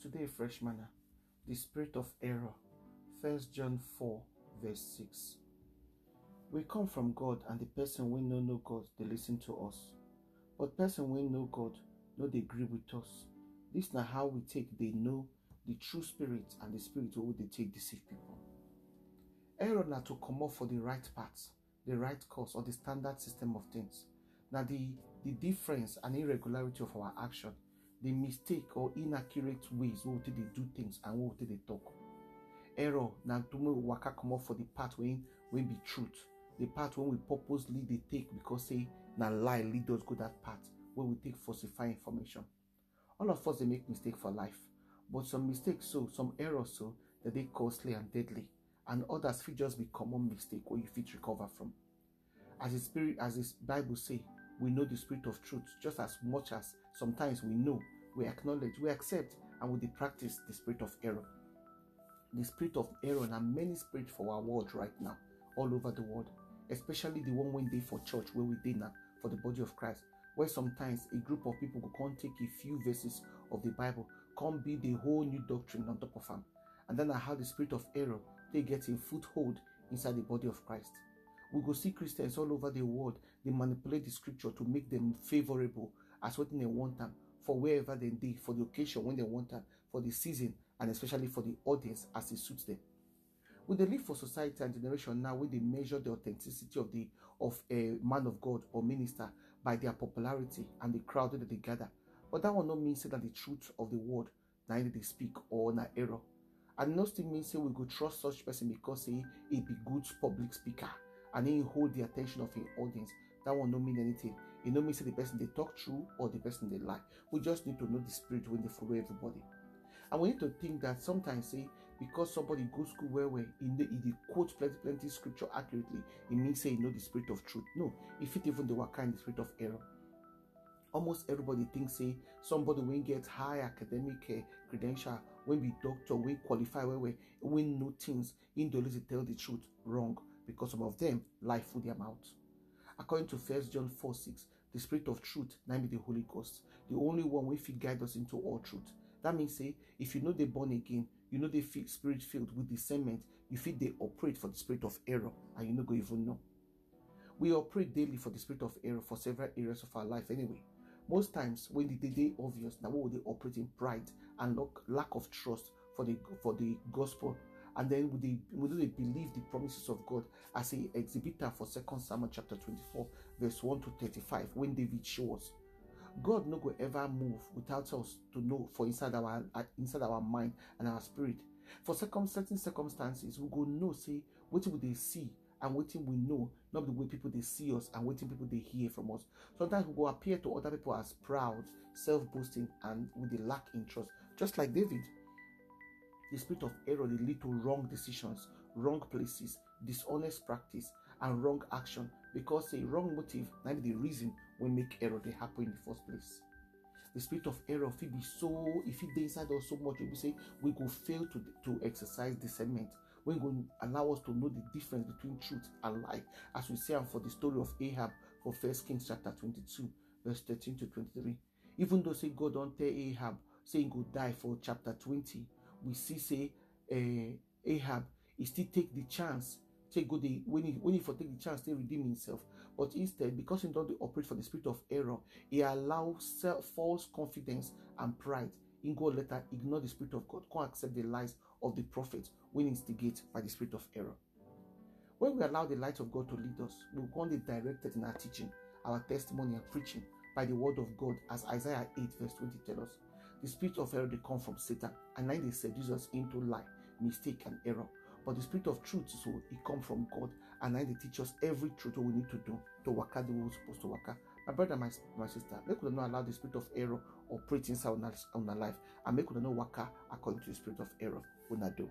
Today, fresh manna, the spirit of error. 1 John 4, verse 6. We come from God, and the person we know know God, they listen to us. But person we know God, no they agree with us. This now how we take they know the true spirit and the spirit who they take deceive people. Error now to come up for the right path, the right course, or the standard system of things. Now the the difference and irregularity of our action the mistake or inaccurate ways we dey do things and wey we dey talk. Error na to make we waka comot for the path wey wey be truth, the path wey we purposely dey take because say na lie lead us go that path wey we take falsify information. All of us dey make mistake for life, but some mistakes so, some errors so, dey dey costly and deadly, and others fit just be common mistake wey you fit recover from. As the spirit, as the Bible say, we know the spirit of truth just as much as sometimes we know, we acknowledge, we accept, and we practice the spirit of error. The spirit of error and many spirits for our world right now, all over the world, especially the one we dey for church where we dey now, for the body of Christ, where sometimes a group of people go come take a few verses of the Bible, come build a whole new doctrine on top of them. and then na how the spirit of error they get a foothold inside the body of Christ. We go see Christians all over the world, they manipulate the scripture to make them favorable as what they want am for wherever they dey, for the occasion when they want am, for the season, and especially for the audience as it suits them. We dey live for society and generation now wey dey measure the authenticity of the of a man of God or minister by their popularity and the crowd that they gather. But that one not mean say that the truth of the word neither they speak or na error. And no still mean say we go trust such person because he, he be good public speaker and he hold the attention of him audience. That one no mean anything. It no mean say the person they talk true or the person they lie. We just need to know the spirit when they follow everybody. And we need to think that sometimes say because somebody go school well well, he dey quote plenty plenty scripture accurately, it means say he know the spirit of truth. No, if it even the waka in the spirit of error. Almost everybody thinks say somebody when get high academic uh, credential, when be doctor, when qualify well well, when know things, in the tell the truth wrong because some of them lie full their mouth. According to 1 John 4 6, the spirit of truth, namely the Holy Ghost, the only one way fit guide us into all truth. That means say if you know they born again, you know the spirit filled with discernment, you feel they operate for the spirit of error, and you no go even know. We operate daily for the spirit of error for several areas of our life anyway. Most times when the day dey obvious, now what they operate in pride and lack of trust for the for the gospel, and then would they would they believe the promises of God as a exhibitor for Second Samuel chapter 24, verse 1 to 35, when David shows God no go ever move without us to know for inside our uh, inside our mind and our spirit. For circum certain circumstances, we go know say what will they see and waiting we know, not the way people they see us and waiting people they hear from us. Sometimes we go appear to other people as proud, self-boasting, and with the lack in trust, just like David. The spirit of error they lead to wrong decisions, wrong places, dishonest practice, and wrong action because a wrong motive might be the reason we make error they happen in the first place. The spirit of error if it be so if it dey inside us so much, we will say we go fail to, to exercise discernment. We go allow us to know the difference between truth and lie, as we say for the story of Ahab for First Kings chapter 22, verse 13 to 23. Even though say God don't tell Ahab say he go die for chapter 20, we see say uh, Ahab he still take the chance take go the when he when he for take the chance to redeem himself. But instead because he don't operate for the spirit of error he allow self false confidence and pride. In god later ignore the spirit of god. Can't accept the lies of the prophet when instigate by the spirit of error. When we allow the light of god to lead us we will be directed in our teaching our testimony and preaching by the word of god as isaiah 8 verse 20 tell us the spirit of error they come from satan and now they seduce us into lie mistake and error but the spirit of truth, so it comes from God, and now they teach us every truth we need to do to work out the way we're supposed to work out. My brother, my, my sister, make we not allow the spirit of error operate inside on our, on our life, and make we not work out according to the spirit of error. We not do.